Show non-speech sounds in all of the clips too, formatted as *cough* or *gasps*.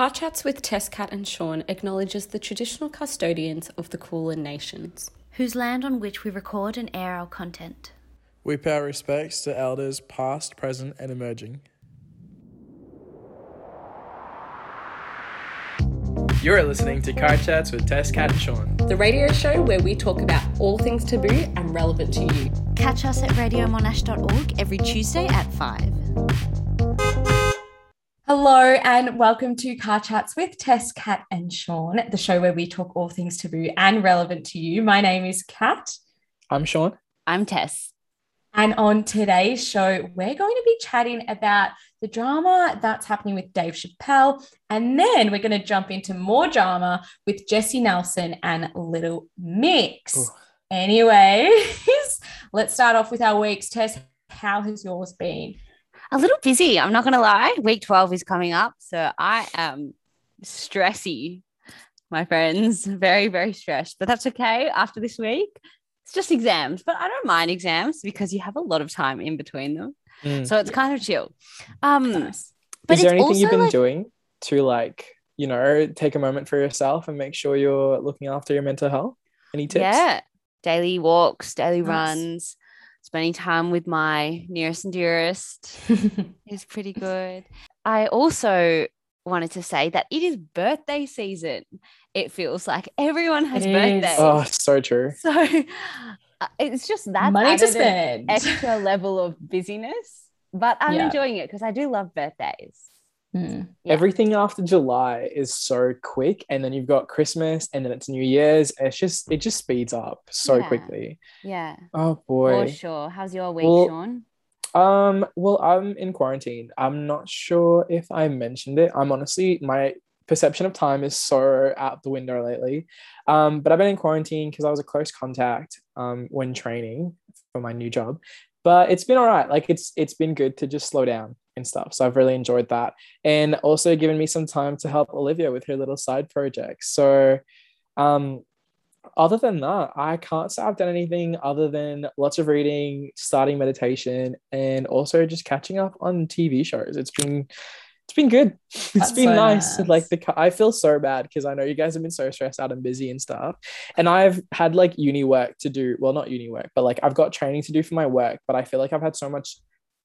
Car Chats with Tess, Cat and Sean acknowledges the traditional custodians of the Kulin Nations. whose land on which we record and air our content. We pay our respects to elders past, present, and emerging. You're listening to Car Chats with Tess, Cat, and Sean. The radio show where we talk about all things taboo and relevant to you. Catch us at radiomonash.org every Tuesday at 5. Hello and welcome to Car Chats with Tess, Kat, and Sean, the show where we talk all things taboo and relevant to you. My name is Kat, I'm Sean. I'm Tess. and on today's show, we're going to be chatting about the drama that's happening with Dave Chappelle, and then we're going to jump into more drama with Jesy Nelson and Little Mix. Ooh. Anyways, *laughs* let's start off with our weeks. Tess, how has yours been? A little busy, I'm not going to lie. Week 12 is coming up. So I am stressy, my friends. *laughs* Very, very stressed. But that's okay after this week. It's just exams, but I don't mind exams because you have a lot of time in between them. Mm. So it's kind of chill. Um, Nice. but Is there anything you've been like- doing to like, you know, take a moment for yourself and make sure you're looking after your mental health? Any tips? Yeah. Daily walks, daily Nice. runs, spending time with my nearest and dearest *laughs* is pretty good. I also wanted to say that it is birthday season. It feels like everyone has It is. birthdays. Oh, so true. *laughs* So uh, it's just that Money to spend. extra level of busyness. But I'm Yeah. enjoying it because I do love birthdays. Mm. Yeah. Everything after July is so quick, and then you've got Christmas, and then it's New Year's. and It's just it just speeds up so Yeah. quickly. Yeah, Oh boy. for sure. How's your week, Well, Sean? Um, well, I'm in quarantine. I'm not sure if I mentioned it. I'm honestly my perception of time is so out the window lately. Um, but I've been in quarantine because I was a close contact um when training for my new job. But it's been all right. Like it's it's been good to just slow down and stuff. So I've really enjoyed that. And also given me some time to help Olivia with her little side projects. So um other than that, I can't say I've done anything other than lots of reading, starting meditation, and also just catching up on TV shows. It's been it's been good. *laughs* It's That's been so nice. nice. Like the I feel so bad because I know you guys have been so stressed out and busy and stuff. And I've had like uni work to do. Well, not uni work, but like I've got training to do for my work. But I feel like I've had so much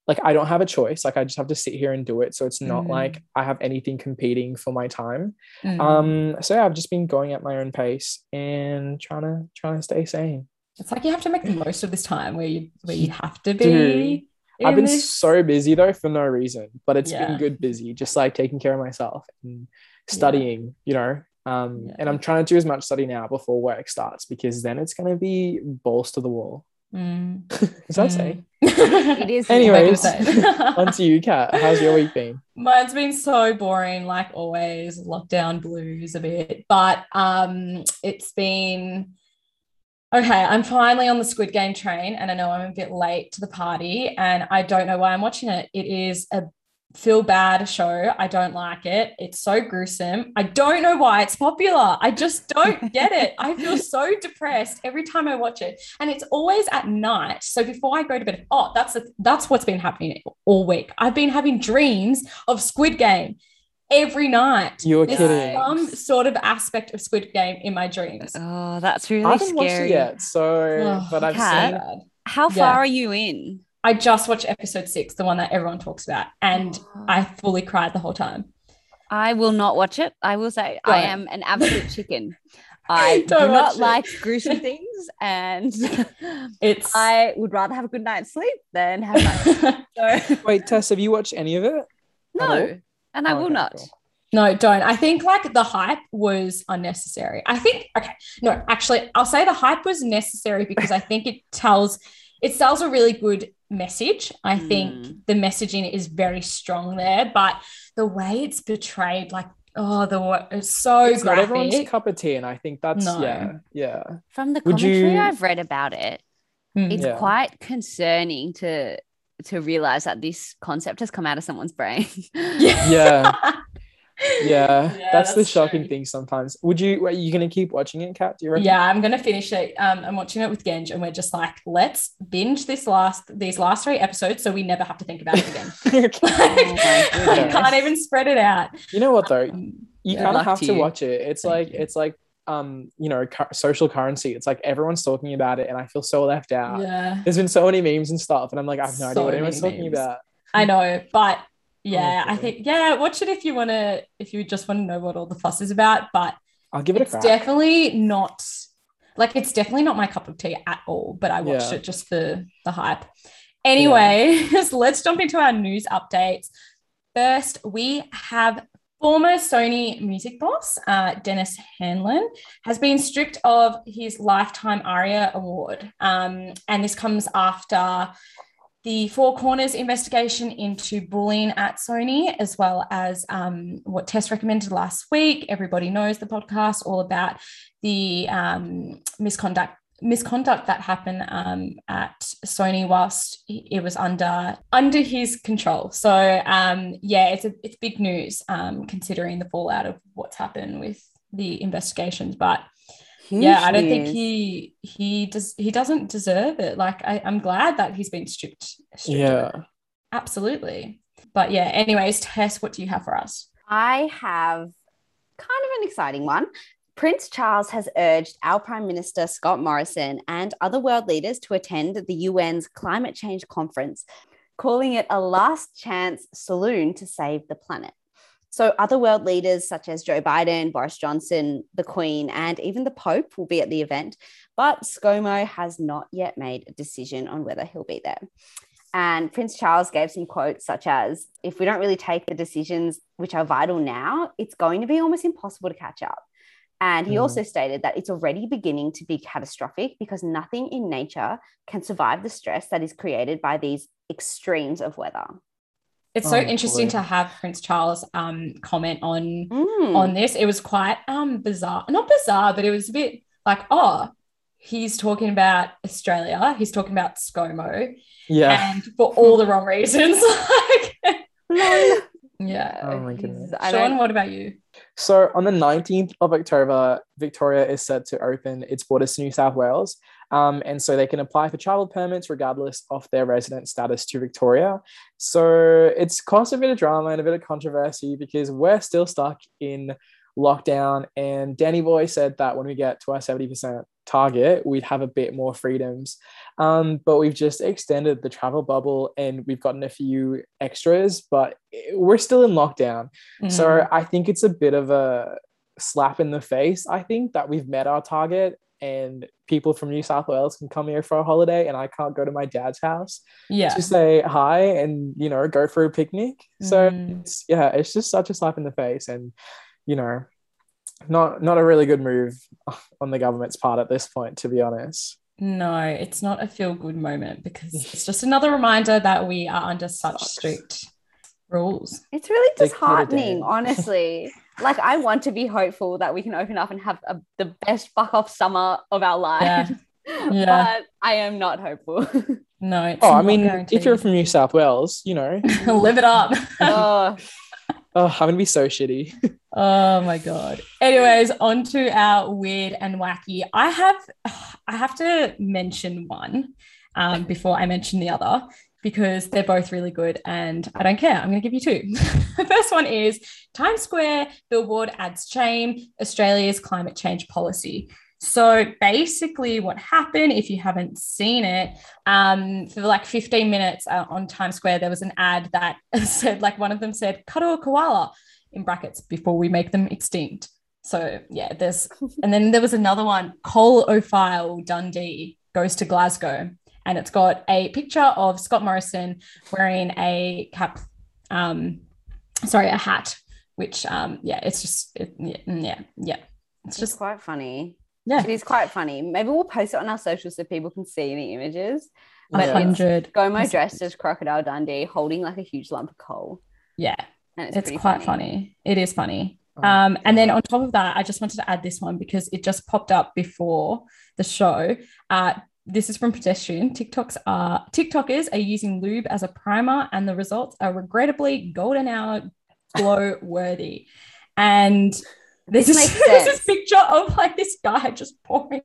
like I don't have a choice. Like I just have to sit here and do it. So it's not Mm. like I have anything competing for my time. Mm. Um, so yeah, I've just been going at my own pace and trying to trying to stay sane. It's like you have to make the most of this time where you where you have to be. Dude, I've been this. so busy though for no reason, but it's Yeah. been good busy, just like taking care of myself and studying, you know. Um, Yeah. and I'm trying to do as much study now before work starts because then it's gonna be balls to the wall. Mm. *laughs* Is that say? *laughs* It is. Anyways, Say. *laughs* on to you, Kat. How's your week been? Mine's been so boring, like always, lockdown blues a bit. But um, it's been okay. I'm finally on the Squid Game train, and I know I'm a bit late to the party, and I don't know why I'm watching it. It is a feel bad show. I don't like it. It's so gruesome. I don't know why it's popular. I just don't get it. I *laughs* feel so depressed every time I watch it. And it's always at night. So before I go to bed, oh, that's the, that's what's been happening all week. I've been having dreams of Squid Game every night. You're There's kidding. some sort of aspect of Squid Game in my dreams. Oh, that's really I haven't watched scary. it yet, so Oh, but I've Kat. seen bad. How Yeah. far are you in? I just watched episode six, the one that everyone talks about, and Oh. I fully cried the whole time. I will not watch it. I will say I Don't. am an *laughs* absolute chicken. I do Don't it. like gruesome things, and *laughs* It's I would rather have a good night's sleep than have none. *laughs* So Wait, Tess, have you watched any of it? No, and I Oh, will okay, not. cool. No, don't. I think like the hype was unnecessary. I think okay, no, actually, I'll say the hype was necessary because I think it tells it sells a really good message. I think Mm. the messaging is very strong there, but the way it's portrayed, like oh, the it's so It's not everyone's graphic. cup of tea, and I think that's No. yeah, yeah. From the Would commentary you- I've read about it, Mm. it's Yeah. quite concerning to to realize that this concept has come out of someone's brain. yeah. *laughs* Yeah. Yeah, *laughs* Yeah, that's the shocking true. thing sometimes. Would you, are you going to keep watching it, Kat? Do you reckon? Yeah, I'm gonna finish it. Um, I'm watching it with Genj, and we're just like, let's binge this last these last three episodes, so we never have to think about it again. *laughs* Okay. *laughs* Oh I can't even spread it out. you know what, though? Um, you Yeah. kind of have to to watch it. It's Thank like you. it's like um you know cu- social currency. It's like everyone's talking about it, and I feel so left out. Yeah. There's been so many memes and stuff, and I'm like, I have no idea what anyone's many talking about. I know, but yeah, I think yeah, watch it if you want to, if you just want to know what all the fuss is about. But I'll give it a it's definitely not like it's definitely not my cup of tea at all. But I watched Yeah. it just for the hype. Anyway, so *laughs* let's jump into our news updates. First, we have former Sony music boss uh, Denis Handlin has been stripped of his lifetime ARIA award, um, and this comes after the Four Corners investigation into bullying at Sony, as well as um, what Tess recommended last week. Everybody knows the podcast all about the um, misconduct misconduct that happened um, at Sony whilst it was under under his control. So um, yeah, it's a, it's big news um, considering the fallout of what's happened with the investigations. But yeah, I don't think he he does he doesn't deserve it. Like I, I'm glad that he's been stripped. stripped Yeah. absolutely. But yeah, anyways, Tess, what do you have for us? I have kind of an exciting one. Prince Charles has urged our Prime Minister Scott Morrison and other world leaders to attend the UN's climate change conference, calling it a last chance saloon to save the planet. So, other world leaders such as Joe Biden, Boris Johnson, the Queen, and even the Pope will be at the event, but ScoMo has not yet made a decision on whether he'll be there. And Prince Charles gave some quotes such as If we don't really take the decisions which are vital now, it's going to be almost impossible to catch up. And he Mm. also stated that it's already beginning to be catastrophic because nothing in nature can survive the stress that is created by these extremes of weather. It's so Oh, interesting boy. to have Prince Charles um, comment on Mm. on this. It was quite um bizarre, not bizarre, but it was a bit like, oh, he's talking about Australia, he's talking about ScoMo, Yeah. and for all the wrong reasons. *laughs* like, *laughs* yeah. Oh my goodness. Sean, what about you? So on the 19th of October, Victoria is set to open its borders to New South Wales. Um, and so they can apply for travel permits regardless of their resident status to Victoria. So it's caused a bit of drama and a bit of controversy because we're still stuck in lockdown. And Danny Boy said that when we get to our 70% target, we'd have a bit more freedoms. Um, but we've just extended the travel bubble and we've gotten a few extras, but we're still in lockdown. Mm. So I think it's a bit of a slap in the face. I think that we've met our target and people from New South Wales can come here for a holiday and I can't go to my dad's house yeah. to say hi and you know go for a picnic. So Mm. it's yeah, it's just such a slap in the face and you know not not a really good move on the government's part at this point to be honest. No, it's not a feel good moment because it's just another reminder that we are under such Sucks. strict rules. It's really They could have disheartening, honestly. *laughs* like, I want to be hopeful that we can open up and have a, the best fuck off summer of our lives. Yeah. *laughs* But I am not hopeful. No, it's Oh, I mean, guaranteed. if you're from New South Wales, you know, *laughs* live it up. oh, oh, I'm gonna be so shitty. Oh my god. Anyways, on to our weird and wacky. I have I have to mention one um, before I mention the other because they're both really good and I don't care. I'm going to give you two. *laughs* the first one is Times Square billboard adds shame Australia's climate change policy. So basically, what happened, if you haven't seen it, um, for like 15 minutes uh, on Times Square, there was an ad that *laughs* said, like, one of them said, cuddle a koala in brackets before we make them extinct. So yeah, there's *laughs* and then there was another one, Cole O'File Dundee goes to Glasgow, and it's got a picture of Scott Morrison wearing a cap, um, sorry, a hat, which um, yeah, it's just it, yeah, yeah, yeah, it's it's just quite funny. Yeah, It is quite funny. Maybe we'll post it on our socials so people can see the images. a But hundred, ScoMo dressed as Crocodile Dundee holding like a huge lump of coal. yeah, And it's, it's, quite funny. It is funny. Oh, Um, and then on top of that, I just wanted to add this one because it just popped up before the show. Uh, this is from pedestrian. TikToks are TikTokers are using lube as a primer, and the results are regrettably golden hour glow worthy. And there's This this, makes there's *laughs* this sense. picture of like this guy just *laughs* pouring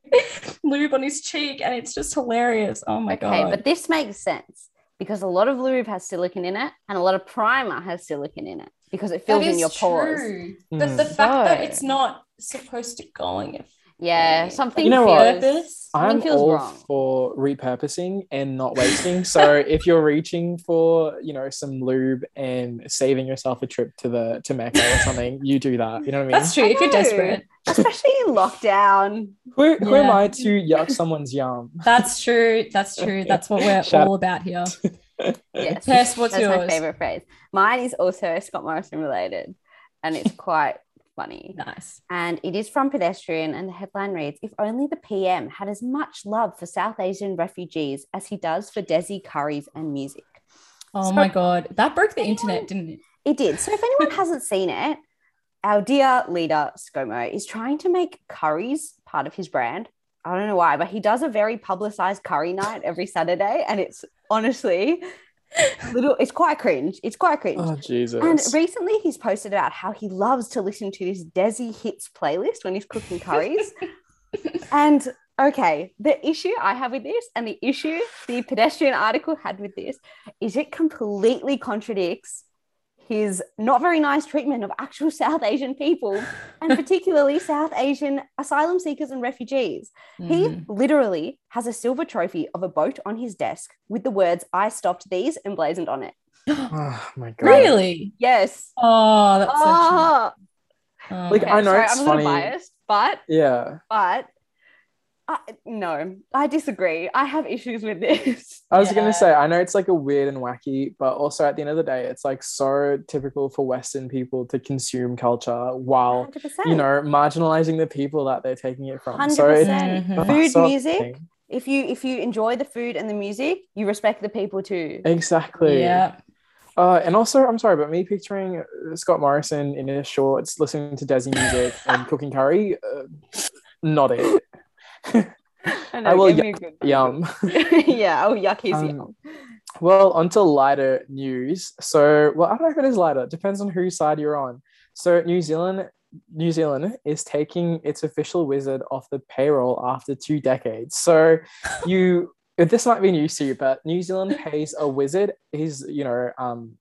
lube on his cheek, and it's just hilarious. Oh my okay, god! Okay, but this makes sense because a lot of lube has silicon in it and a lot of primer has silicon in it. because it That fills in is your pores. true. Mm. But the fact that it's not supposed to go on your Yeah, face, something You know feels. what? purpose. Something I'm feels all wrong. for repurposing and not wasting. so *laughs* if you're reaching for, you know, some lube and saving yourself a trip to the to Mecca or something, you do that. You know what I mean? That's true. If you're desperate, Especially in lockdown. Who, who am I to yuck someone's yum? that's true. That's true. That's what we're Shout- all about here. *laughs* Yes. Tess, what's That's my favorite phrase. Mine is also Scott Morrison related, and it's quite funny. Nice. And it is from Pedestrian, and the headline reads If only the PM had as much love for South Asian refugees as he does for Desi curries and music. Oh So- my god, that broke the Anyone- internet, didn't it? It did. So if anyone hasn't seen it, our dear leader, ScoMo, is trying to make curries part of his brand. I don't know why, but he does a very publicized curry night every Saturday. And it's honestly little, it's quite cringe. It's quite cringe. Oh Jesus. And recently he's posted about how he loves to listen to this Desi Hits playlist when he's cooking curries. *laughs* and okay, the issue I have with this and the issue the pedestrian article had with this is it completely contradicts his not very nice treatment of actual *laughs* South Asian people and particularly South Asian asylum seekers and refugees. He Mhm. literally has a silver trophy of a boat on his desk with the words I stopped these emblazoned on it. *gasps* oh my god. really? Yes. Oh, that's such a, oh, Like, okay. I know Sorry, it's I'm a little biased, but Yeah. but I, no, I disagree. I have issues with this. I was Yeah. gonna say, I know it's like a weird and wacky, but also at the end of the day, it's like so typical for Western people to consume culture while 100%. you know marginalizing the people that they're taking it from. So it's 100%. Mhm. oh, Food, so music. upsetting. if you if you enjoy the food and the music, you respect the people too. Exactly. Yeah. Uh, and also, I'm sorry, but me picturing uh, Scott Morrison in his shorts, listening to Desi music and *laughs* cooking curry, uh, not it. I will give me a good- *laughs* Yum. *laughs* yeah, oh yuck, Um, yum. Well, onto lighter news. So, well, I don't know if it is lighter. Depends on whose side you're on. So, New Zealand, New Zealand is taking its official wizard off the payroll after two decades. So, you *laughs* this might be news to you, but New Zealand pays a wizard. He's you know um,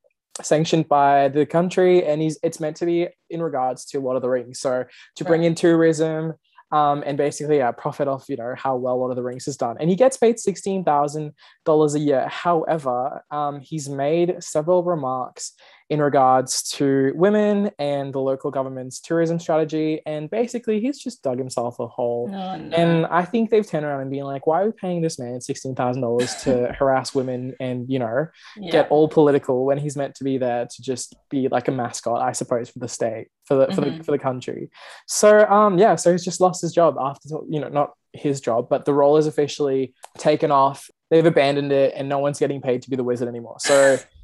sanctioned by the country, and he's it's meant to be in regards to Lord of the Rings. So, to bring Right. in tourism. Um, and basically, yeah, profit off, you know, how well Lord of the Rings has done. And he gets paid sixteen thousand dollars a year. However, um, he's made several remarks in regards to women and the local government's tourism strategy, and basically he's just dug himself a hole. No, no. And I think they've turned around and been like, "Why are we paying this man sixteen thousand dollars to *laughs* harass women and you know yeah. get all political when he's meant to be there to just be like a mascot, I suppose, for the state, for the for the Mhm. for the country. So um yeah, so he's just lost his job after you know not his job, but the role is officially taken off. They've abandoned it, and no one's getting paid to be the wizard anymore. So *laughs*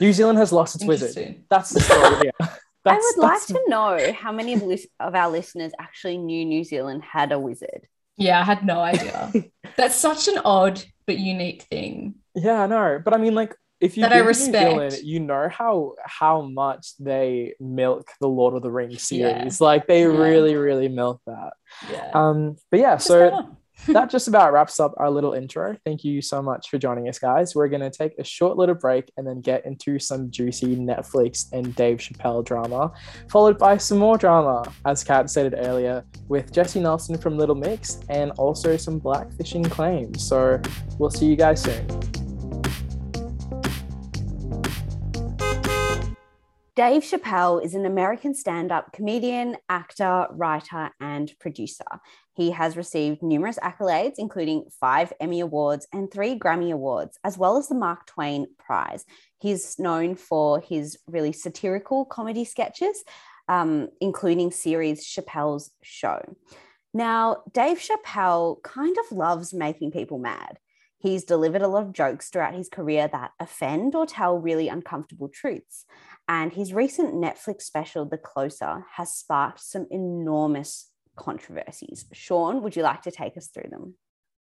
New Zealand has lost its wizard. That's the story. Yeah. *laughs* I *laughs* would like to know how many of, lis- of our listeners actually knew New Zealand had a wizard. Yeah, I had no idea. *laughs* That's such an odd but unique thing. Yeah, I know. But I mean, like, if you That I New Zealand, you know how how much they milk the Lord of the Rings Yeah. series. Like they Yeah. really, really milk that. Yeah. Um, but yeah, Just so enough. That just about wraps up our little intro. Thank you so much for joining us, guys. We're gonna take a short little break and then get into some juicy Netflix and Dave Chappelle drama, followed by some more drama, as Kat stated earlier, with Jesy Nelson from Little Mix and also some blackfishing claims. So we'll see you guys soon. Dave Chappelle is an American stand up comedian, actor, writer, and producer. He has received numerous accolades, including five Emmy Awards and three Grammy Awards, as well as the Mark Twain Prize. He's known for his really satirical comedy sketches, um, including series Chappelle's Show. Now, Dave Chappelle kind of loves making people mad. He's delivered a lot of jokes throughout his career that offend or tell really uncomfortable truths. And his recent Netflix special, The Closer, has sparked some enormous controversies. Sean, would you like to take us through them?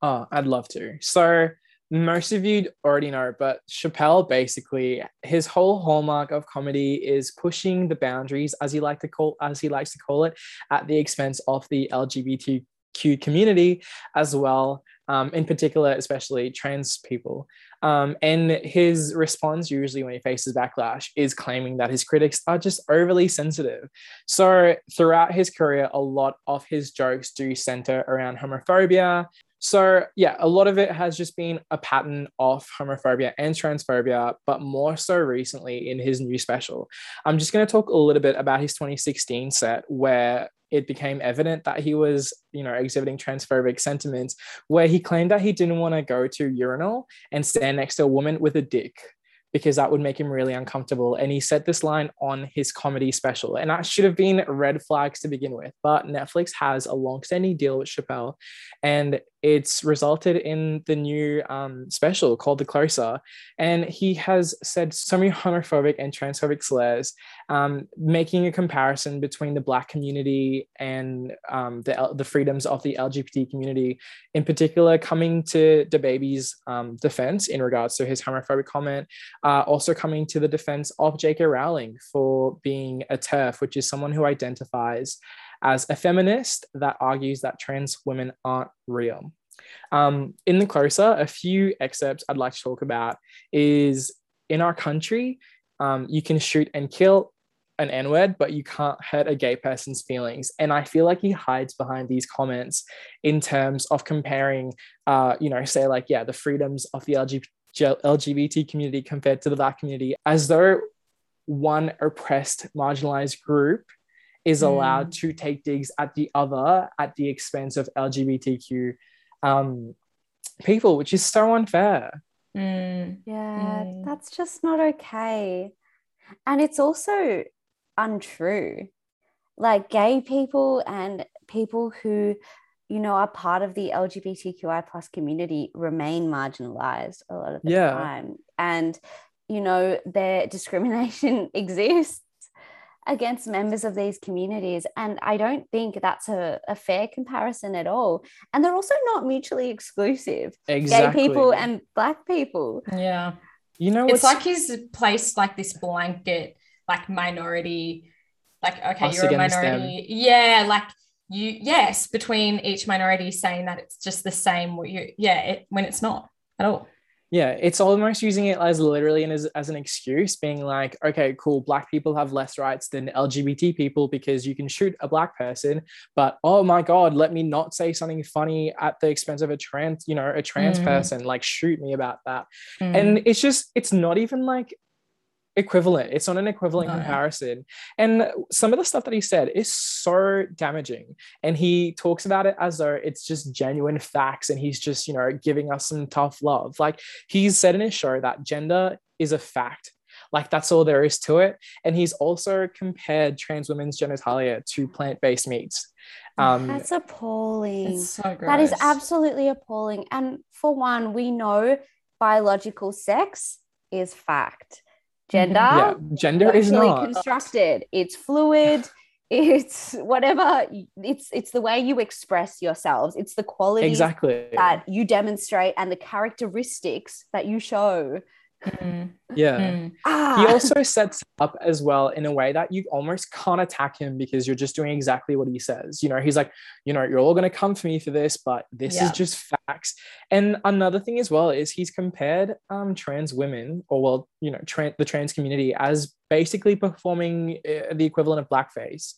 Oh, I'd love to. So most of you already know, but Chappelle basically his whole hallmark of comedy is pushing the boundaries, as he like to call as he likes to call it, at the expense of the LGBTQ community, as well um, in particular, especially trans people. Um, and his response, usually when he faces backlash, is claiming that his critics are just overly sensitive. So, throughout his career, a lot of his jokes do center around homophobia. So, yeah, a lot of it has just been a pattern of homophobia and transphobia, but more so recently in his new special. I'm just going to talk a little bit about his 2016 set, where it became evident that he was, you know, exhibiting transphobic sentiments, where he claimed that he didn't want to go to urinal and stand next to a woman with a dick because that would make him really uncomfortable. And he said this line on his comedy special. And that should have been red flags to begin with. But Netflix has a long-standing deal with Chappelle. And it's resulted in the new um, special called The Closer. And he has said so many homophobic and transphobic slurs, um, making a comparison between the Black community and um, the, the freedoms of the LGBT community, in particular, coming to DaBaby's um, defense in regards to his homophobic comment, uh, also coming to the defense of J.K. Rowling for being a TERF, which is someone who identifies as a feminist that argues that trans women aren't real. Um, in the closer, a few excerpts I'd like to talk about is in our country, um, you can shoot and kill an N word, but you can't hurt a gay person's feelings. And I feel like he hides behind these comments in terms of comparing, uh, you know, say like, yeah, the freedoms of the LGBT, LGBT community compared to the Black community, as though one oppressed, marginalized group is allowed mm. to take digs at the other at the expense of LGBTQ um, people, which is so unfair. Mm. Yeah, mm. that's just not okay. And it's also untrue. Like gay people and people who, you know, are part of the LGBTQI plus community remain marginalized a lot of the yeah. time. And, you know, their discrimination *laughs* exists against members of these communities. And I don't think that's a, a fair comparison at all. And they're also not mutually exclusive. Exactly. Gay people and black people. Yeah. You know, it's like he's placed like this blanket, like minority, like, okay, you're a minority. Them. Yeah. Like, you, yes, between each minority saying that it's just the same, What you, yeah, it, when it's not at all yeah it's almost using it as literally and as, as an excuse being like okay cool black people have less rights than lgbt people because you can shoot a black person but oh my god let me not say something funny at the expense of a trans you know a trans mm. person like shoot me about that mm. and it's just it's not even like equivalent. It's not an equivalent no. comparison. And some of the stuff that he said is so damaging. And he talks about it as though it's just genuine facts and he's just, you know, giving us some tough love. Like he's said in his show that gender is a fact. Like that's all there is to it. And he's also compared trans women's genitalia to plant-based meats. Um, that's appalling. So that is absolutely appalling. And for one, we know biological sex is fact gender? Yeah, oh, gender is not. constructed. It's fluid. *laughs* It's whatever. It's it's the way you express yourselves. It's the quality exactly. that you demonstrate and the characteristics that you show Mm. Yeah. Mm. Ah. He also sets up as well in a way that you almost can't attack him because you're just doing exactly what he says. You know, he's like, you know, you're all going to come for me for this, but this yeah. is just facts. And another thing as well is he's compared um, trans women, or well, you know, tra- the trans community as basically performing uh, the equivalent of blackface.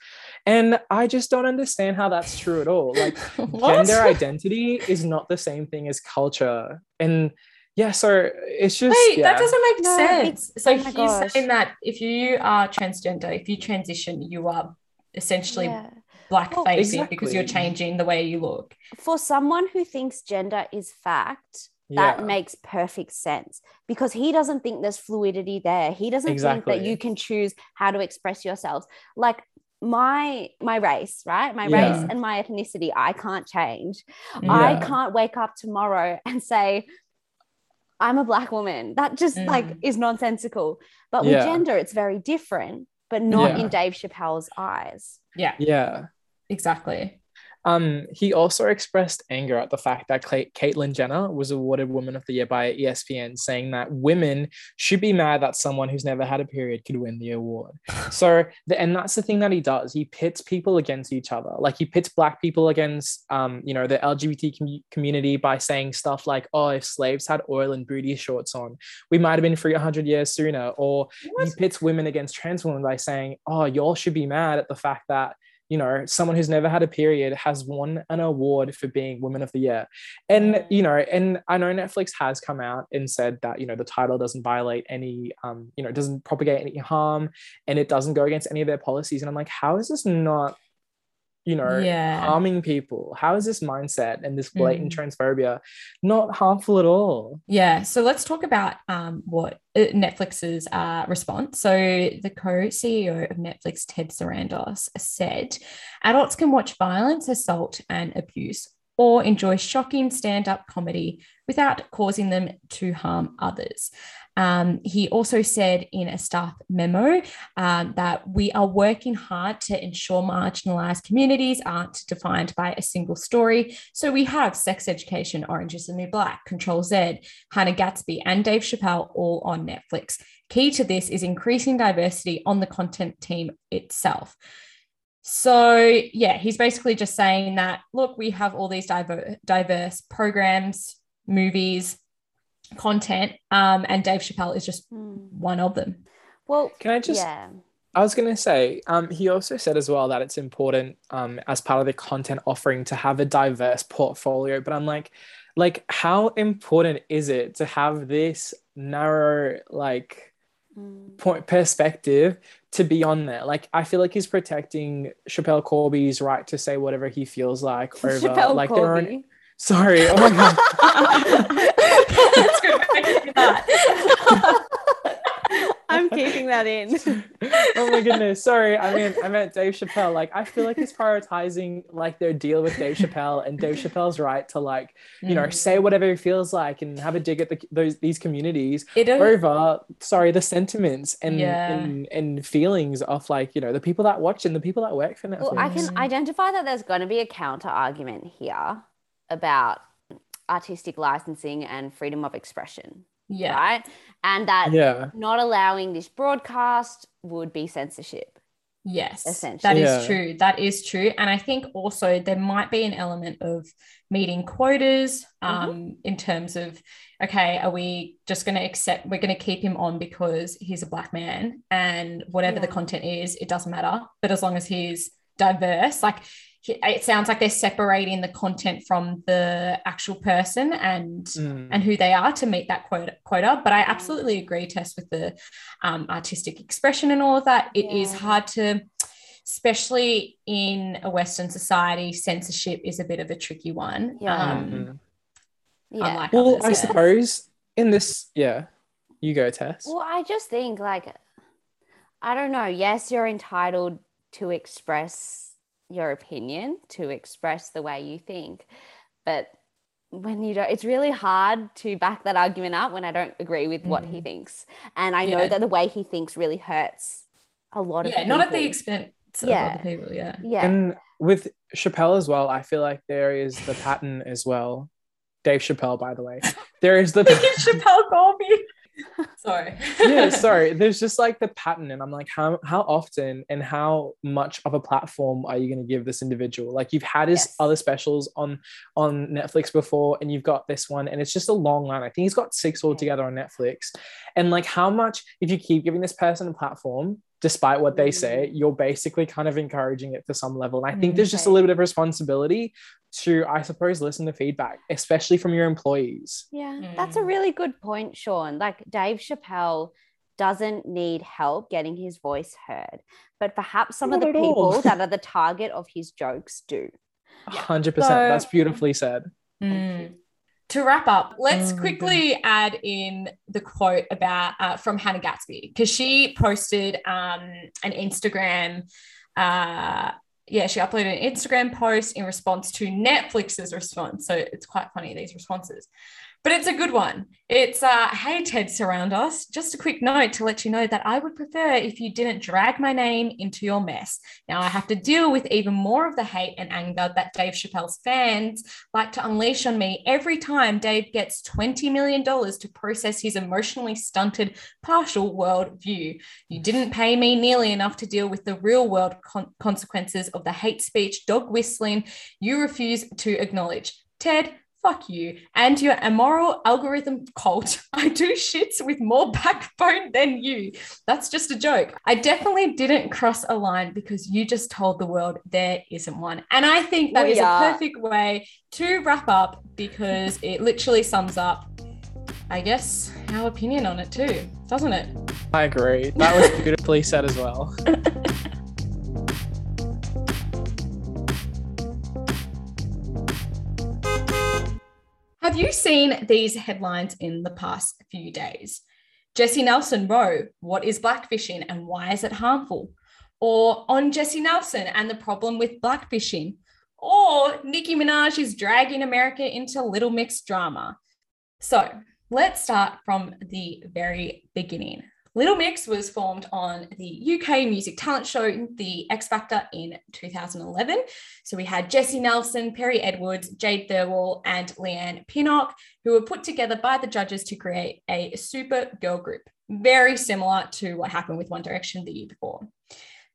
And I just don't understand how that's true at all. Like, *laughs* gender identity is not the same thing as culture. And yeah, so it's just wait, yeah. that doesn't make no, sense. So oh he's gosh. saying that if you are transgender, if you transition, you are essentially yeah. black facing well, exactly. because you're changing the way you look. For someone who thinks gender is fact, that yeah. makes perfect sense because he doesn't think there's fluidity there. He doesn't exactly. think that you can choose how to express yourselves. Like my my race right my yeah. race and my ethnicity i can't change yeah. i can't wake up tomorrow and say I'm a black woman. That just mm. like is nonsensical. But with gender, it's very different, but not yeah. in Dave Chappelle's eyes. Yeah. Yeah. Exactly. Um, he also expressed anger at the fact that Caitlyn Jenner was awarded Woman of the Year by ESPN, saying that women should be mad that someone who's never had a period could win the award. *laughs* So, the, and that's the thing that he does. He pits people against each other. Like he pits black people against, um, you know, the LGBT com- community by saying stuff like, "Oh, if slaves had oil and booty shorts on, we might have been free hundred years sooner." Or he pits women against trans women by saying, "Oh, y'all should be mad at the fact that." You know, someone who's never had a period has won an award for being Woman of the Year. And, you know, and I know Netflix has come out and said that, you know, the title doesn't violate any, um, you know, it doesn't propagate any harm and it doesn't go against any of their policies. And I'm like, how is this not, you know, Yeah. harming people? How is this mindset and this blatant transphobia not harmful at all? Yeah, so let's talk about um, what uh, Netflix's uh, response. So, the co CEO of Netflix, Ted Sarandos, said adults can watch violence, assault, and abuse or enjoy shocking stand up comedy without causing them to harm others. Um, he also said in a staff memo um, that we are working hard to ensure marginalized communities aren't defined by a single story. So we have Sex Education, Orange is the New Black, Control Z, Hannah Gadsby, and Dave Chappelle all on Netflix. Key to this is increasing diversity on the content team itself. So, yeah, he's basically just saying that look, we have all these diver- diverse programs, movies, content, um, and Dave Chappelle is just one of them. Well, Can I just yeah. I was gonna say, um, he also said as well that it's important, um, as part of the content offering to have a diverse portfolio. But I'm like, like, how important is it to have this narrow, like, Mm. point perspective to be on there? Like, I feel like he's protecting Chappelle Corby's right to say whatever he feels like over, *laughs* Chappelle like, their own. Corby. Sorry, oh my god. That's good. I can do that. I'm keeping that in. oh my goodness sorry i mean i meant dave chappelle like i feel like he's prioritizing like their deal with dave chappelle and dave chappelle's right to like you know Mm. say whatever he feels like and have a dig at the, those these communities It over sorry the sentiments and, Yeah. and and feelings of like you know the people that watch and the people that work for Netflix. Well, I can identify that there's going to be a counter argument here about artistic licensing and freedom of expression, yeah. right? And that yeah not allowing this broadcast would be censorship. Yes, that Essentially. is Yeah. true. That is true. And I think also there might be an element of meeting quotas um, in terms of, okay, are we just going to accept, we're going to keep him on because he's a black man and whatever the content is, it doesn't matter. But as long as he's diverse, like he- it sounds like they're separating the content from the actual person and Mm. and who they are to meet that quota. quota. But I absolutely agree, Tess, with the um, artistic expression and all of that. It is Yeah. hard to, especially in a Western society, censorship is a bit of a tricky one. Yeah. Um, Mhm. Yeah. Well others, i yeah. suppose in this yeah you go tess Well, I just think like I don't know. Yes, you're entitled to express your opinion, to express the way you think, but when you don't, it's really hard to back that argument up when I don't agree with what he Mm. thinks, and I know Yeah. that the way he thinks really hurts a lot of yeah, not at the people. expense of Yeah. other people. Yeah. Yeah, And with Chappelle as well, I feel like there is the pattern as well. Dave Chappelle, by the way, *laughs* there is the Chappelle Colby. Sorry. yeah. Sorry, *laughs* there's just like the pattern, and I'm like, how how often and how much of a platform are you going to give this individual? Like you've had his Yes. other specials on on Netflix before, and you've got this one, and it's just a long line. I think he's got six altogether on Netflix, and like how much if you keep giving this person a platform. Despite what they say, you're basically kind of encouraging it to some level. And I think Mm, there's just a little bit of responsibility to, I suppose, listen to feedback, especially from your employees. Yeah, that's a Mm. really good point, Sean. Like Dave Chappelle doesn't need help getting his voice heard, but perhaps some of the at all. people *laughs* that are the target of his jokes do. Yeah. Hundred percent. So- That's beautifully said. Mm. To wrap up, let's Oh my quickly add in the quote about uh, from Hannah Gadsby because she posted um, an Instagram. Uh, yeah, she uploaded an Instagram post in response to Netflix's response. So it's quite funny these responses. But it's a good one. It's uh, hey Ted Sarandos. Just a quick note to let you know that I would prefer if you didn't drag my name into your mess. Now I have to deal with even more of the hate and anger that Dave Chappelle's fans like to unleash on me every time Dave gets $20 million to process his emotionally stunted partial world view. You didn't pay me nearly enough to deal with the real world con- consequences of the hate speech, dog whistling you refuse to acknowledge. Ted, fuck you and your immoral algorithm cult. *laughs* I do shits with more backbone than you. That's just a joke. I definitely didn't cross a line because you just told the world there isn't one. And I think that We is are- a perfect way to wrap up because it literally sums up, I guess, our opinion on it too, doesn't it? I agree. That was beautifully said as well. *laughs* Have you seen these headlines in the past few days? Jesy Nelson Rowe, what is blackfishing and why is it harmful? Or on Jesy Nelson and the problem with blackfishing? Or Nicki Minaj is dragging America into Little Mix drama. So let's start from the very beginning. Little Mix was formed on the UK music talent show, The X Factor, in 2011. So we had Jesy Nelson, Perrie Edwards, Jade Thirlwall, and Leigh-Anne Pinnock, who were put together by the judges to create a super girl group, very similar to what happened with One Direction the year before.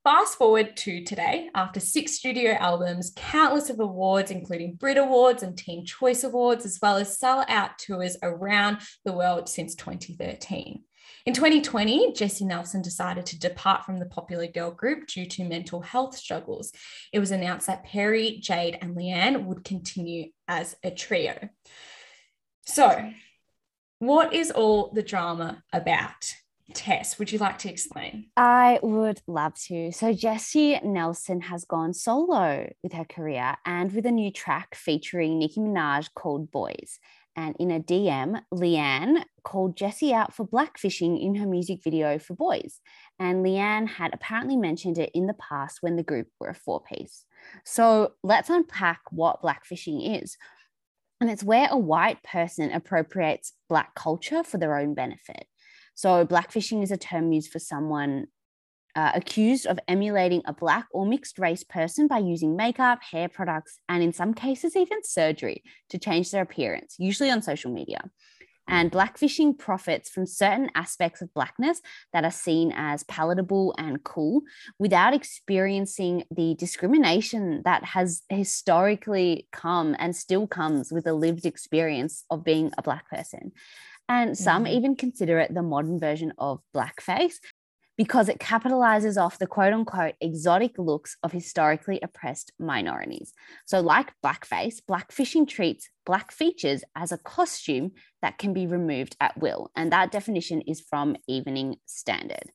Fast forward to today, after six studio albums, countless of awards, including Brit Awards and Teen Choice Awards, as well as sell-out tours around the world since 2013. In 2020, Jesy Nelson decided to depart from the popular girl group due to mental health struggles. It was announced that Perrie, Jade, and Leigh-Anne would continue as a trio. So, what is all the drama about? Tess, would you like to explain? I would love to. So, Jesy Nelson has gone solo with her career and with a new track featuring Nicki Minaj called Boys. And in a DM, Leigh-Anne called Jesy out for blackfishing in her music video for Boys. And Leigh-Anne had apparently mentioned it in the past when the group were a four piece. So, let's unpack what blackfishing is. And it's where a white person appropriates Black culture for their own benefit. So, blackfishing is a term used for someone uh, accused of emulating a Black or mixed race person by using makeup, hair products, and in some cases, even surgery to change their appearance, usually on social media. And blackfishing profits from certain aspects of Blackness that are seen as palatable and cool without experiencing the discrimination that has historically come and still comes with a lived experience of being a Black person. And some Mhm. even consider it the modern version of blackface because it capitalizes off the quote unquote exotic looks of historically oppressed minorities. So, like blackface, blackfishing treats black features as a costume that can be removed at will. And that definition is from Evening Standard.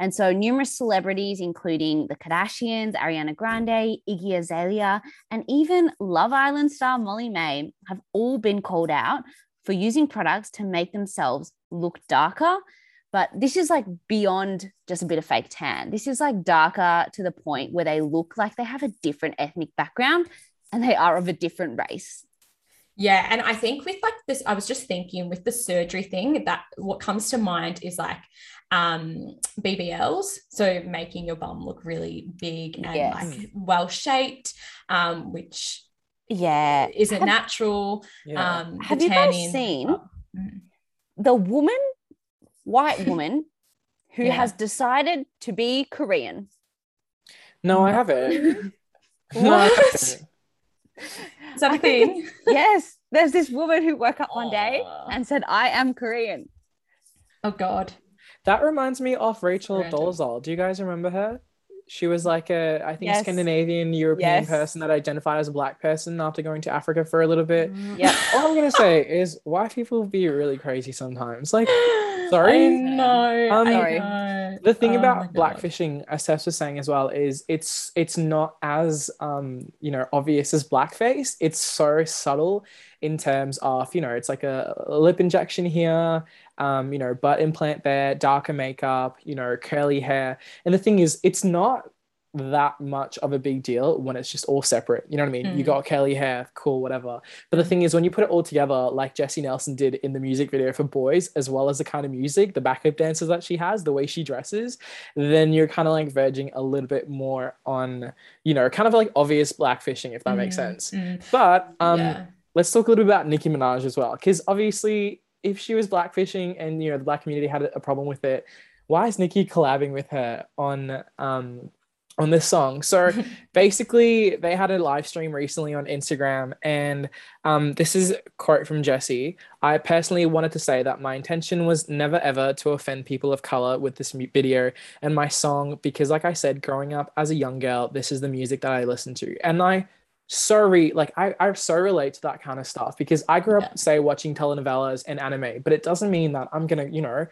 And so, numerous celebrities, including the Kardashians, Ariana Grande, Iggy Azalea, and even Love Island star Molly-Mae, have all been called out for using products to make themselves look darker. But this is like beyond just a bit of fake tan. This is like darker to the point where they look like they have a different ethnic background and they are of a different race. Yeah, and I think with like this, I was just thinking with the surgery thing that what comes to mind is like um BBLs, so making your bum look really big and Yes. like well shaped, um, which Yeah. isn't Have- natural. Yeah. Um, Have you guys seen- oh, mm. The woman, white woman, who Yeah. has decided to be Korean. no, I haven't. *laughs* No, I What? haven't. Is that I a think thing? yes, there's this woman who woke up one day Aw. and said, I am Korean. Oh God. That reminds me of Rachel Random. Dolezal. Do you guys remember her? She was like a, I think, Yes. Scandinavian European Yes. person that identified as a black person after going to Africa for a little bit. Mm. Yeah. All I'm gonna say is white people be really crazy sometimes. Like *laughs* Sorry? I know. Um, I Sorry. know. the thing Oh about God. blackfishing, as Steph was saying as well, is it's it's not as um you know obvious as blackface. It's so subtle in terms of you know it's like a lip injection here, um you know butt implant there, darker makeup, you know curly hair, and the thing is it's not that much of a big deal when it's just all separate. You know what I mean? You Mm. got curly hair, cool, whatever. But the thing is, when you put it all together, like Jesy Nelson did in the music video for Boys, as well as the kind of music, the backup dancers that she has, the way she dresses, then you're kind of like verging a little bit more on, you know, kind of like obvious blackfishing, if that makes Mm, sense. mm, But um, yeah. let's talk a little bit about Nicki Minaj as well, because obviously, if she was blackfishing and you know the black community had a problem with it, why is Nicki collabing with her on um on this song? So *laughs* basically, they had a live stream recently on Instagram, and um, this is a quote from Jesy. I personally wanted to say that my intention was never ever to offend people of color with this video and my song, because like I said, growing up as a young girl, this is the music that I listened to, and I so re like I, I so relate to that kind of stuff because I grew up Yeah. say watching telenovelas and anime, but it doesn't mean that I'm gonna, you know,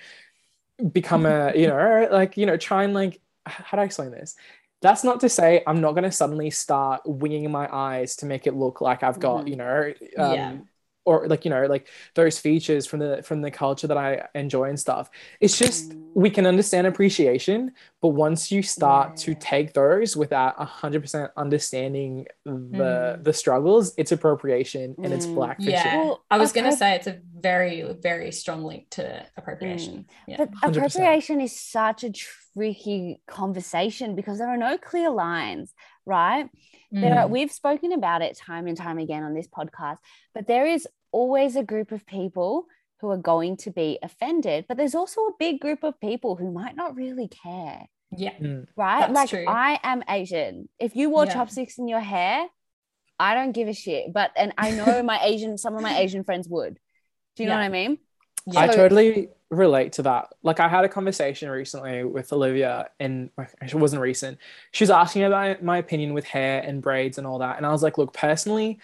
become a, you know, like, you know, try and like how do I explain this? That's not to say I'm not gonna suddenly start winging my eyes to make it look like I've got, Mhm. you know, um, Yeah. Or like, you know, like those features from the from the culture that I enjoy and stuff. It's just Mm. we can understand appreciation, but once you start to take those without hundred percent understanding the Mm. the struggles, it's appropriation and it's black blackfishing. Yeah. Well, I was going to say it's a very, very strong link to appropriation. Yeah. But 100%. appropriation is such a tricky conversation because there are no clear lines, right? There are, Mm. we've spoken about it time and time again on this podcast, but there is always a group of people who are going to be offended, but there's also a big group of people who might not really care, yeah. Mm. right? That's like true. I am Asian. If you wore Yeah. chopsticks in your hair, I don't give a shit. But and I know my *laughs* Asian, some of my Asian friends would. Do you know what I mean? I totally relate to that. Like I had a conversation recently with Olivia, and it wasn't recent. She was asking about my opinion with hair and braids and all that, and I was like, "Look, personally,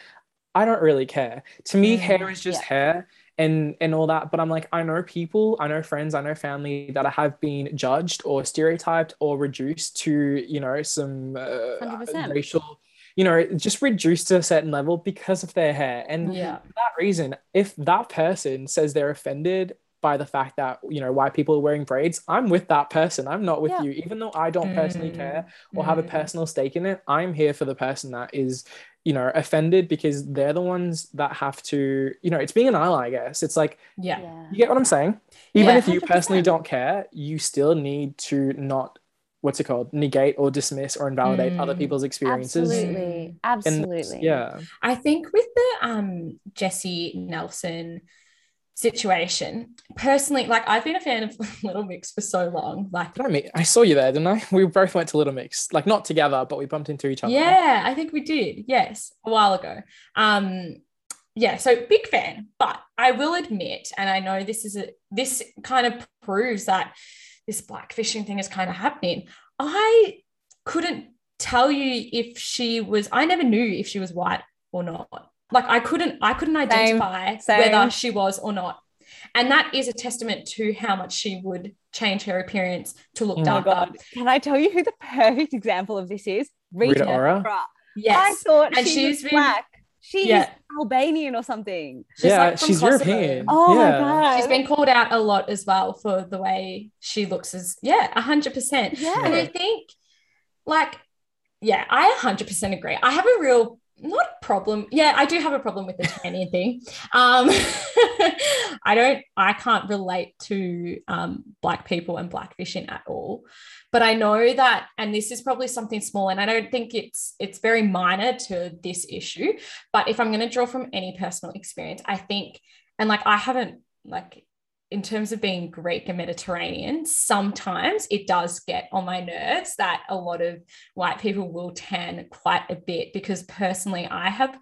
I don't really care. To me, Mm, hair is just yeah. hair." And, and all that, but I'm like, I know people, I know friends, I know family that I have been judged or stereotyped or reduced to, you know, some uh, racial, you know, just reduced to a certain level because of their hair. And Yeah. for that reason, if that person says they're offended by the fact that you know white people are wearing braids, I'm with that person. I'm not with Yeah. you, even though I don't personally Mm, care or have a mm. personal stake in it. I'm here for the person that is, you know, offended because they're the ones that have to, you know, it's being an ally. I guess it's like Yeah. Yeah. you get what I'm saying. Even Yeah, if you personally 100%. don't care, you still need to not what's it called negate or dismiss or invalidate other Mm. people's experiences. Absolutely. And Absolutely. yeah, I think with the um Jesy Nelson situation, personally, like I've been a fan of *laughs* Little Mix for so long. Like, did I meet? I saw you there, didn't I? *laughs* We both went to Little Mix, like not together, but we bumped into each other. yeah, I think we did. Yes, a while ago. Um, yeah, so big fan, but I will admit, and I know this is a this kind of proves that this blackfishing thing is kind of happening. I couldn't tell you if she was. I never knew if she was white or not. Like I couldn't. I couldn't identify same. whether she was or not. And that is a testament to how much she would change her appearance to look Oh my darker. Can I tell you who the perfect example of this is? Rita Ora? Yes. I Yes. thought And she she's was been- black. She's Yeah. Albanian or something. She's yeah, like from she's Kosovo. European. Oh yeah. my god. She's been called out a lot as well for the way she looks as yeah, hundred percent. Yeah. And I think like, yeah, I hundred percent agree. I have a real not a problem. Yeah, I do have a problem with the Tannian thing. Um *laughs* I don't I can't relate to um black people and black fishing at all. But I know that, and this is probably something small, and I don't think it's it's very minor to this issue. But if I'm going to draw from any personal experience, I think, and like I haven't like in terms of being Greek and Mediterranean, sometimes it does get on my nerves that a lot of white people will tan quite a bit because personally, I have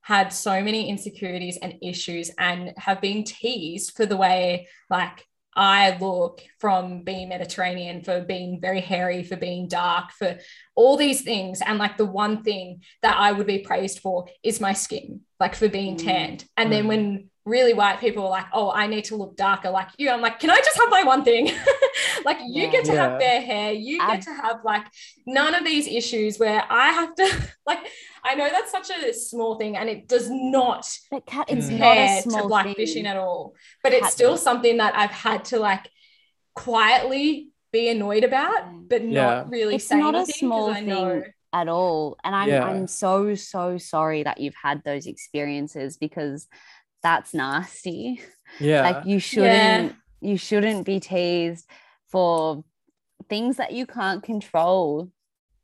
had so many insecurities and issues and have been teased for the way like I look from being Mediterranean, for being very hairy, for being dark, for all these things. And like the one thing that I would be praised for is my skin, like for being Mm. tanned. And then Mm. when really white people are like, oh, I need to look darker like you, I'm like, can I just have my one thing? *laughs* like you Yeah. get to Yeah. have fair hair, you Ab- get to have like none of these issues where I have to, *laughs* like, I know that's such a small thing and it does not But cat, it's Mm. not a compare to small blackfishing thing. at all. But it's still does. something that I've had to like quietly be annoyed about, but not really It's say not a anything 'cause small I know. thing. at all. And I'm Yeah. I'm so so sorry that you've had those experiences because that's nasty. Yeah. Like you shouldn't you shouldn't be teased for things that you can't control.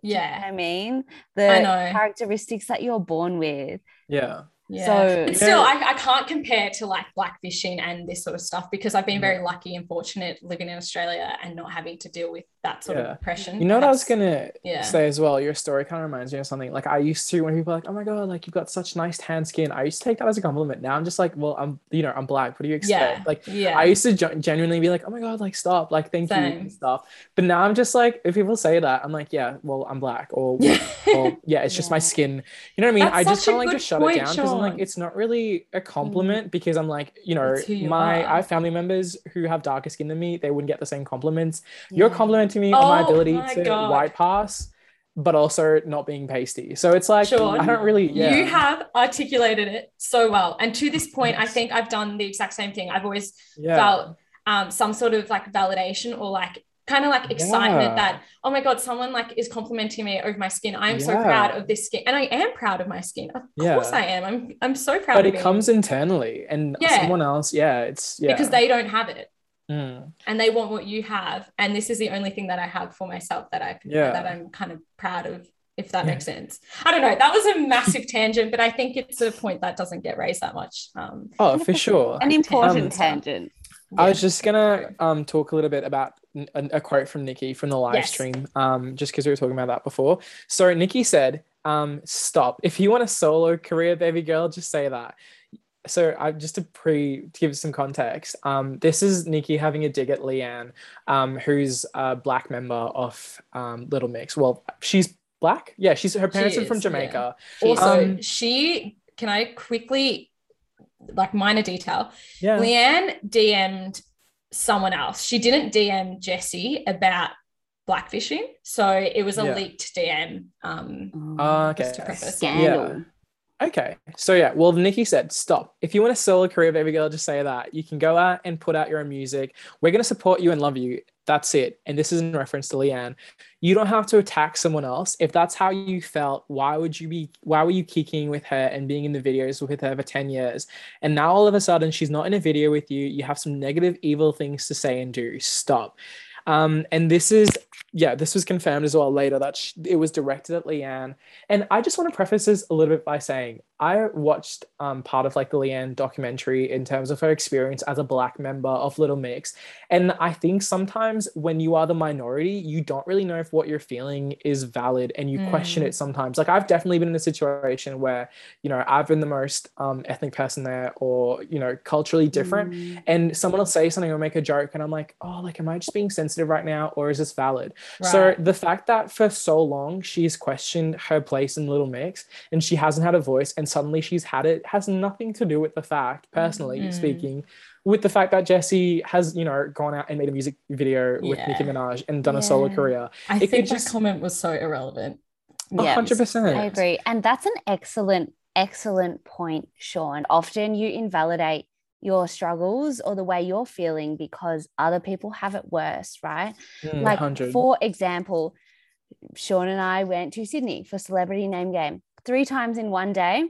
You know Yeah. what I mean? The I know. characteristics that you're born with. yeah. Yeah. So- but still, I, I can't compare to like blackfishing and this sort of stuff because I've been mm. very lucky and fortunate living in Australia and not having to deal with that sort Yeah. of oppression. You know what I was gonna Yeah. say as well? Your story kind of reminds me of something. Like I used to when people are like, "Oh my god, like you've got such nice tan skin." I used to take that as a compliment. Now I'm just like, "Well, I'm you know I'm black. What do you expect?" Yeah. Like Yeah. I used to gen- genuinely be like, "Oh my god, like stop, like thank you Same. and stuff." But now I'm just like, if people say that, I'm like, "Yeah, well, I'm black," or, *laughs* or yeah, it's just my skin. You know what I mean? That's I just kind of like just shut point, it down because I'm like, it's not really a mm. compliment because I'm like, you know, you my are. I have family members who have darker skin than me. They wouldn't get the same compliments. You're Yeah. Complimenting me on my Oh ability my to God. white pass, but also not being pasty. So it's like Sean, I don't really. Yeah. You have articulated it so well. And to this point, I think I've done the exact same thing. I've always yeah. felt um, some sort of like validation or like kind of like excitement Yeah. that oh my god someone like is complimenting me over my skin i'm so proud of this skin and i am proud of my skin of Yeah. course i am i'm i'm so proud but of it But it comes internally, and Yeah. someone else. Yeah, it's yeah. because they don't have it Mm. and they want what you have and this is the only thing that i have for myself that i Yeah. that i'm kind of proud of if that Yeah. makes sense i don't know that was a massive tangent but i think it's a point that doesn't get raised that much um Oh, for sure. An important Um, tangent. I was just gonna um talk a little bit about a quote from Nicki from the live Yes. stream, um, just because we were talking about that before. So Nicki said, um, "Stop. If you want a solo career, baby girl, just say that." So I just to pre to give some context, um, this is Nicki having a dig at Leigh-Anne, um, who's a black member of um, Little Mix. Well, she's black. Yeah, she's her parents are is, from yeah. Jamaica. also Um, she can i quickly like minor detail Yeah. Leigh-Anne DM'd someone else. She didn't DM Jesy about blackfishing. So it was a Yeah. leaked DM. Um, Uh, okay. just to preface. Scandal. Okay. So yeah, well Nicki said, stop. If you want a solo career, baby girl, just say that. You can go out and put out your own music. We're gonna support you and love you. That's it. And this is in reference to Leigh-Anne. You don't have to attack someone else. If that's how you felt, why would you be why were you kicking with her and being in the videos with her for 10 years? And now all of a sudden she's not in a video with you. You have some negative, evil things to say and do. Stop. Um, and this is yeah, this was confirmed as well later that it was directed at Leigh-Anne. And I just want to preface this a little bit by saying I watched um, part of like the Leigh-Anne documentary in terms of her experience as a black member of Little Mix. And I think sometimes when you are the minority, you don't really know if what you're feeling is valid and you question Mm. it sometimes. Like I've definitely been in a situation where, you know, I've been the most um, ethnic person there or, you know, culturally different Mm. and someone will say something or make a joke and i'm like oh like am i just being sensitive right now or is this valid so the fact that for so long she's questioned her place in little mix and she hasn't had a voice and suddenly she's had it has nothing to do with the fact personally Mm. speaking with the fact that Jesy has, you know, gone out and made a music video with Yeah. Nicki Minaj and done a solo career. I It could think just- that comment was so irrelevant. A Yeah. hundred percent. I agree. And that's an excellent, excellent point, Sean. Often you invalidate your struggles or the way you're feeling because other people have it worse, right? Mm, like, 100. for example, Sean and I went to Sydney for celebrity name game three times in one day.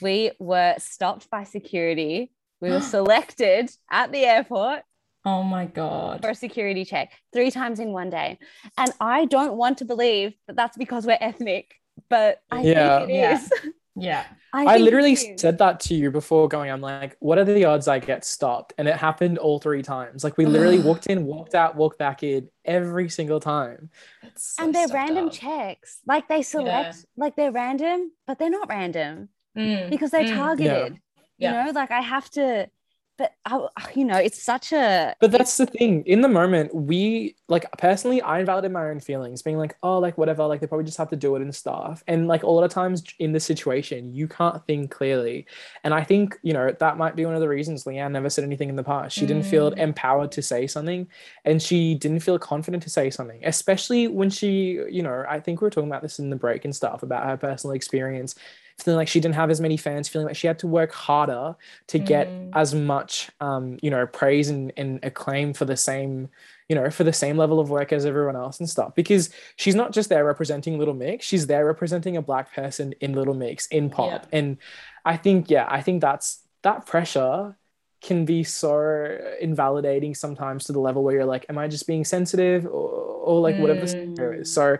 We were stopped by security. We were *gasps* selected at the airport Oh my God. for a security check three times in one day. And I don't want to believe that that's because we're ethnic, but I Yeah. think it Yeah. is. *laughs* Yeah. I think it literally said that to you before going. I'm like, what are the odds I get stopped? And it happened all three times. Like we literally *sighs* walked in, walked out, walked back in every single time. So and they're random up. checks. Like they select, like they're random, but they're not random Mm, because they're mm. targeted. Yeah. You know, like I have to, but I, you know, it's such a. But that's the thing. In the moment, we like personally, I invalidated my own feelings, being like, oh, like whatever, like they probably just have to do it and stuff. And like a lot of times in this situation, you can't think clearly. And I think, you know, that might be one of the reasons Leigh-Anne never said anything in the past. She didn't feel Mm. empowered to say something and she didn't feel confident to say something, especially when she, you know, I think we were talking about this in the break and stuff about her personal experience feeling like she didn't have as many fans, feeling like she had to work harder to get Mm. as much, um, you know, praise and, and acclaim for the same, you know, for the same level of work as everyone else and stuff. Because she's not just there representing Little Mix, she's there representing a black person in Little Mix in pop. And I think, yeah, I think that's that pressure can be so invalidating sometimes to the level where you're like, am I just being sensitive or, or like whatever the scenario is? So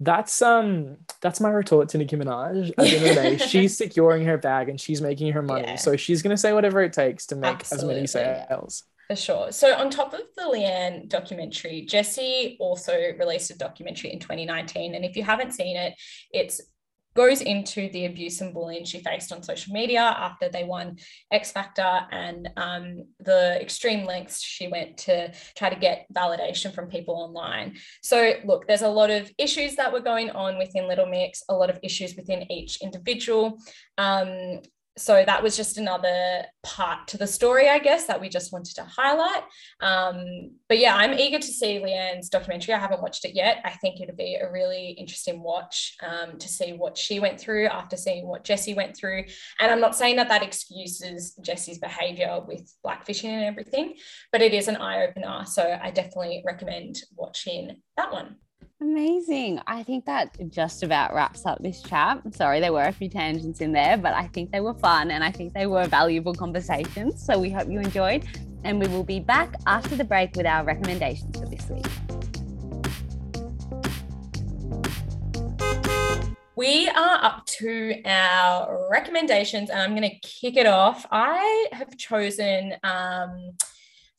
that's um that's my retort to Nicki Minaj. At the end of the day, *laughs* she's securing her bag and she's making her money. Yeah. So she's gonna say whatever it takes to make as many Absolutely. sales. For sure. So, on top of the Leigh-Anne documentary, Jesy also released a documentary in 2019. And if you haven't seen it, it's goes into the abuse and bullying she faced on social media after they won X Factor and um, the extreme lengths she went to try to get validation from people online. So, look, there's a lot of issues that were going on within Little Mix, a lot of issues within each individual. Um, so that was just another part to the story, I guess, that we just wanted to highlight. Um, but yeah, I'm eager to see Leigh-Anne's documentary. I haven't watched it yet. I think it'll be a really interesting watch um, to see what she went through after seeing what Jesy went through. And I'm not saying that that excuses Jesy's behavior with blackfishing and everything, but it is an eye opener. So I definitely recommend watching that one. Amazing. I think that just about wraps up this chat. Sorry, there were a few tangents in there, but I think they were fun and I think they were valuable conversations. So we hope you enjoyed. And we will be back after the break with our recommendations for this week. We are up to our recommendations, and I'm going to kick it off. I have chosen, um,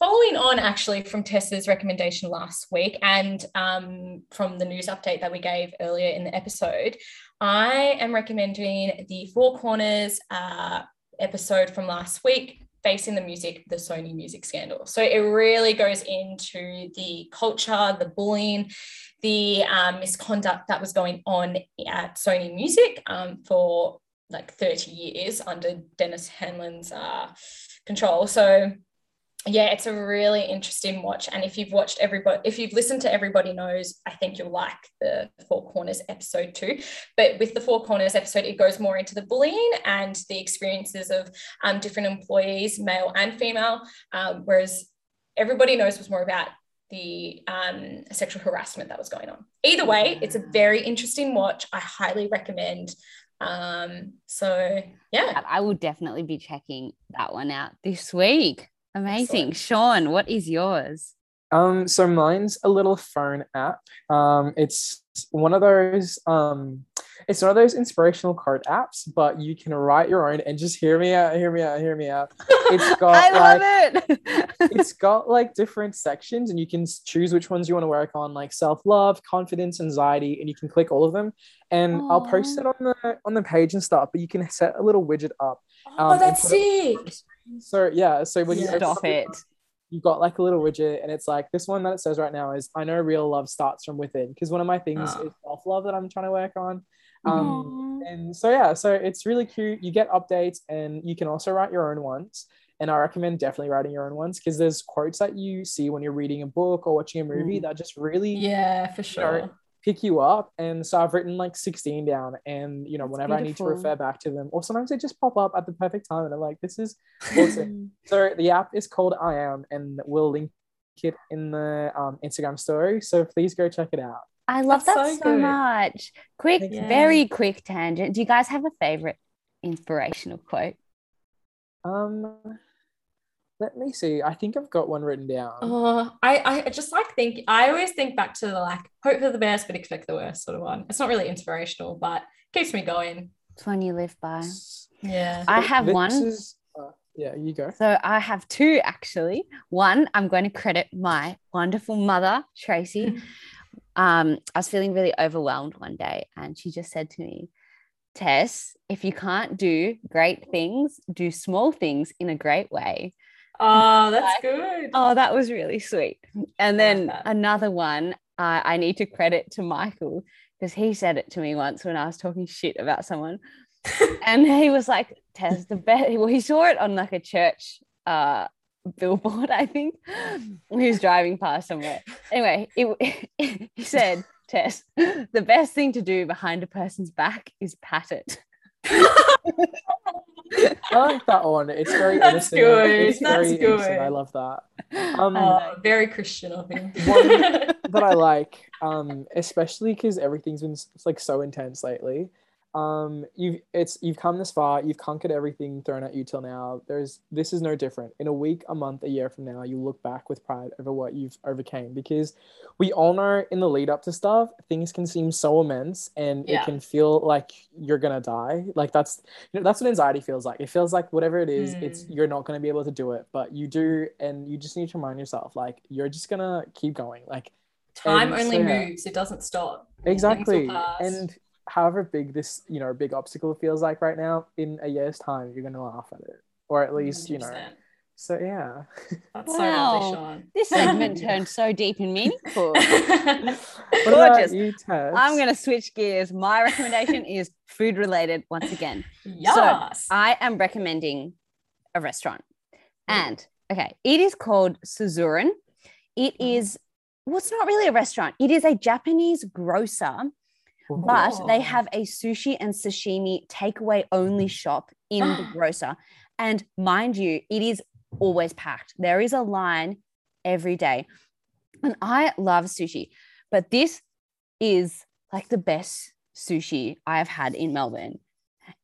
following on actually from Tessa's recommendation last week and um, from the news update that we gave earlier in the episode, I am recommending the Four Corners uh, episode from last week. Facing the music, the Sony music scandal. So it really goes into the culture, the bullying, the um, misconduct that was going on at Sony Music um, for like 30 years under Denis Handlin's uh, control. So yeah, it's a really interesting watch. And if you've watched everybody, if you've listened to Everybody Knows, I think you'll like the Four Corners episode too. But with the Four Corners episode, it goes more into the bullying and the experiences of um, different employees, male and female. Um, whereas Everybody Knows was more about the um, sexual harassment that was going on. Either way, it's a very interesting watch. I highly recommend. Um, so yeah, I will definitely be checking that one out this week. Amazing. Excellent. Sean, what is yours? Um, so mine's a little phone app. Um, it's one of those. Um, it's one of those inspirational quote apps, but you can write your own and just hear me out, hear me out, hear me out. It's *laughs* got I like love it. *laughs* it's *laughs* got like different sections, and you can choose which ones you want to work on, like self love, confidence, anxiety, and you can click all of them. And I'll post it on the on the page and stuff. But you can set a little widget up. oh, Um, and that's put it- sick. So yeah, so when you open Stop up it. you've got like a little widget and it's like this one that it says right now is I know real love starts from within because one of my things Ah. is self love that I'm trying to work on. Um, and so yeah, so it's really cute. You get updates and you can also write your own ones. And I recommend definitely writing your own ones because there's quotes that you see when you're reading a book or watching a movie that just really Yeah, for know, sure. Pick you up. And so I've written like 16 down and you know, That's whenever I need to refer back to them, or sometimes they just pop up at the perfect time and I'm like, this is awesome. *laughs* So the app is called I Am, and we'll link it in the um, Instagram story. So please go check it out. I love That's that so so, much. Quick, Thank you. very quick tangent. Do you guys have a favorite inspirational quote? Um, let me see. I think I've got one written down. Oh, I, I just like think I always think back to the like hope for the best but expect the worst sort of one. It's not really inspirational, but keeps me going. It's one you live by. Yeah. I have This one. is- uh, yeah, you go. So I have two actually. One, I'm going to credit my wonderful mother, Tracy. *laughs* um, I was feeling really overwhelmed one day, and she just said to me, Tess, if you can't do great things, do small things in a great way. Oh, that's good. Oh, that was really sweet. And then another one uh, I need to credit to Michael because he said it to me once when I was talking shit about someone. *laughs* and he was like, Tess, the best. Well, he saw it on like a church uh, billboard, I think. He was driving past somewhere. Anyway, it, *laughs* he said, Tess, the best thing to do behind a person's back is pat it. *laughs* I like that one. It's very That's innocent. good, It's that's very innocent. I love that. Um, Oh, very Christian of him. One that I *laughs* like, um, especially because everything's been like so intense lately. Um, you've it's you've come this far. You've conquered everything thrown at you till now. There's this is no different. In a week, a month, a year from now, you look back with pride over what you've overcame because we all know in the lead up to stuff, things can seem so immense and Yeah. it can feel like you're gonna die. Like that's you know that's what anxiety feels like. It feels like whatever it is, it's Mm. you're not gonna be able to do it, but you do, and you just need to remind yourself like you're just gonna keep going. Like Time only so, yeah. moves, it doesn't stop. exactly and however big this you know big obstacle feels like right now in a year's time you're gonna laugh at it or at least you know so yeah That's so lovely, Sean. This segment turned so deep and meaningful. *laughs* what Gorgeous. about you Tess? I'm going to switch gears. My recommendation is food related once again. yes. I am recommending a restaurant. And okay, it is called Suzuran. it is Mhm. is, well, it's not really a restaurant, it is a Japanese grocer, Ooh. but they have a sushi and sashimi takeaway only *gasps* shop in the *gasps* grocer. And mind you, it is always packed. There is a line every day. And I love sushi, but this is like the best sushi I have had in Melbourne.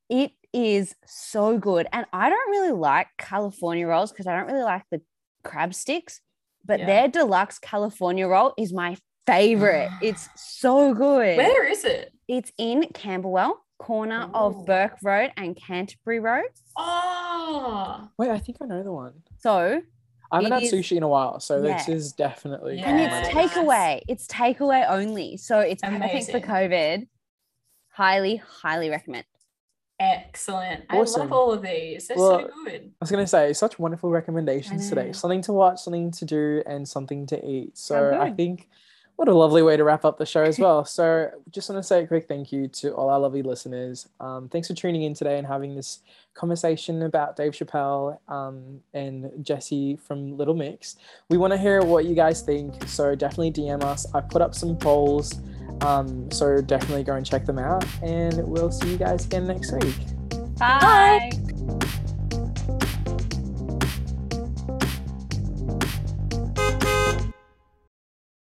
It is so good. And I don't really like California rolls because I don't really like the crab sticks, but Yeah. their deluxe California roll is my favorite. *sighs* it's so good. Where is it? It's in Camberwell, corner Ooh. of Burke Road and Canterbury Road. Oh, wait i think i know the one So, i haven't It had is- sushi in a while so this is definitely Yeah. and it's my list. Takeaway. It's takeaway only. So it's perfect for COVID. Highly, highly recommend. excellent. I love all of these. They're Well, so good. I was gonna say such wonderful recommendations today. Something to watch, something to do, and something to eat. So I think what a lovely way to wrap up the show as *laughs* well. so just want to say a quick thank you to all our lovely listeners. Um, thanks for tuning in today and having this conversation about Dave Chappelle um, and Jesy from Little Mix. We want to hear what you guys think. So definitely DM us. I put up some polls. Um, so definitely go and check them out. And we'll see you guys again next week. Bye.